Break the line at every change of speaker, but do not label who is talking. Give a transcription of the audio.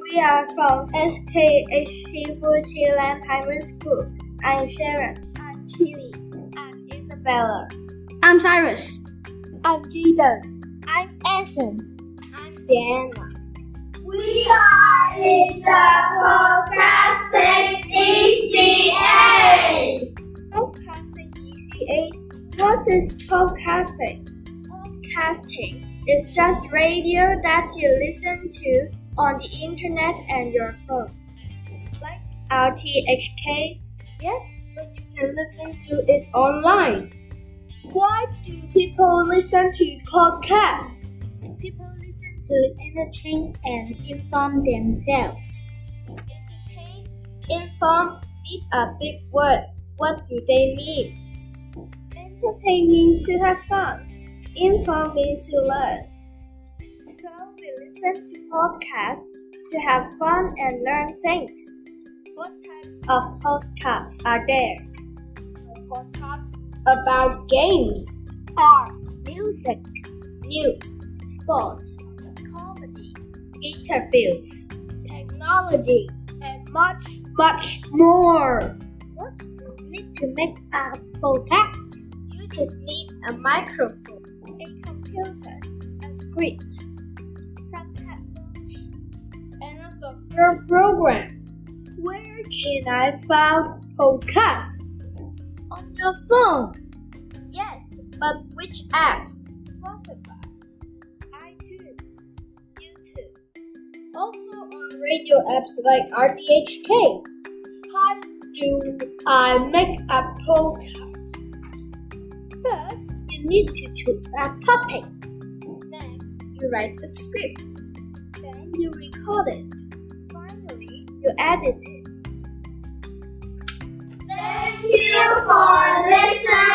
We are from SKH Chilan Primary School. I'm Sharon.
I'm Chili.
I'm Isabella.
I'm Cyrus.
I'm Jaden.
I'm Anson.
I'm Diana.
We are in the Podcasting ECA.
Podcasting ECA? What is podcasting? Podcasting is just radio that you listen to on the internet and your phone. Like RTHK?
Yes, but you can listen to it online.
Why do people listen to podcasts?
People listen to entertain and inform themselves.
Entertain, inform, these are big words. What do they mean?
Entertain means to have fun. Inform means to learn. Listen to podcasts to have fun and learn things. What types of podcasts are there?
Podcasts about games,
art, music,
news,
sports, comedy, interviews,
technology, and much, much more.
What do you need to make a podcast?
You just need a microphone
a computer, a script,
a software program. Where can I find podcasts?
On your phone.
Yes, but which apps?
Spotify, iTunes, YouTube.
Also on radio apps like RTHK. How do I make a podcast?
First, you need to choose a topic.
Next, you write a script. Then you record it. You edit it.
Thank you for listening.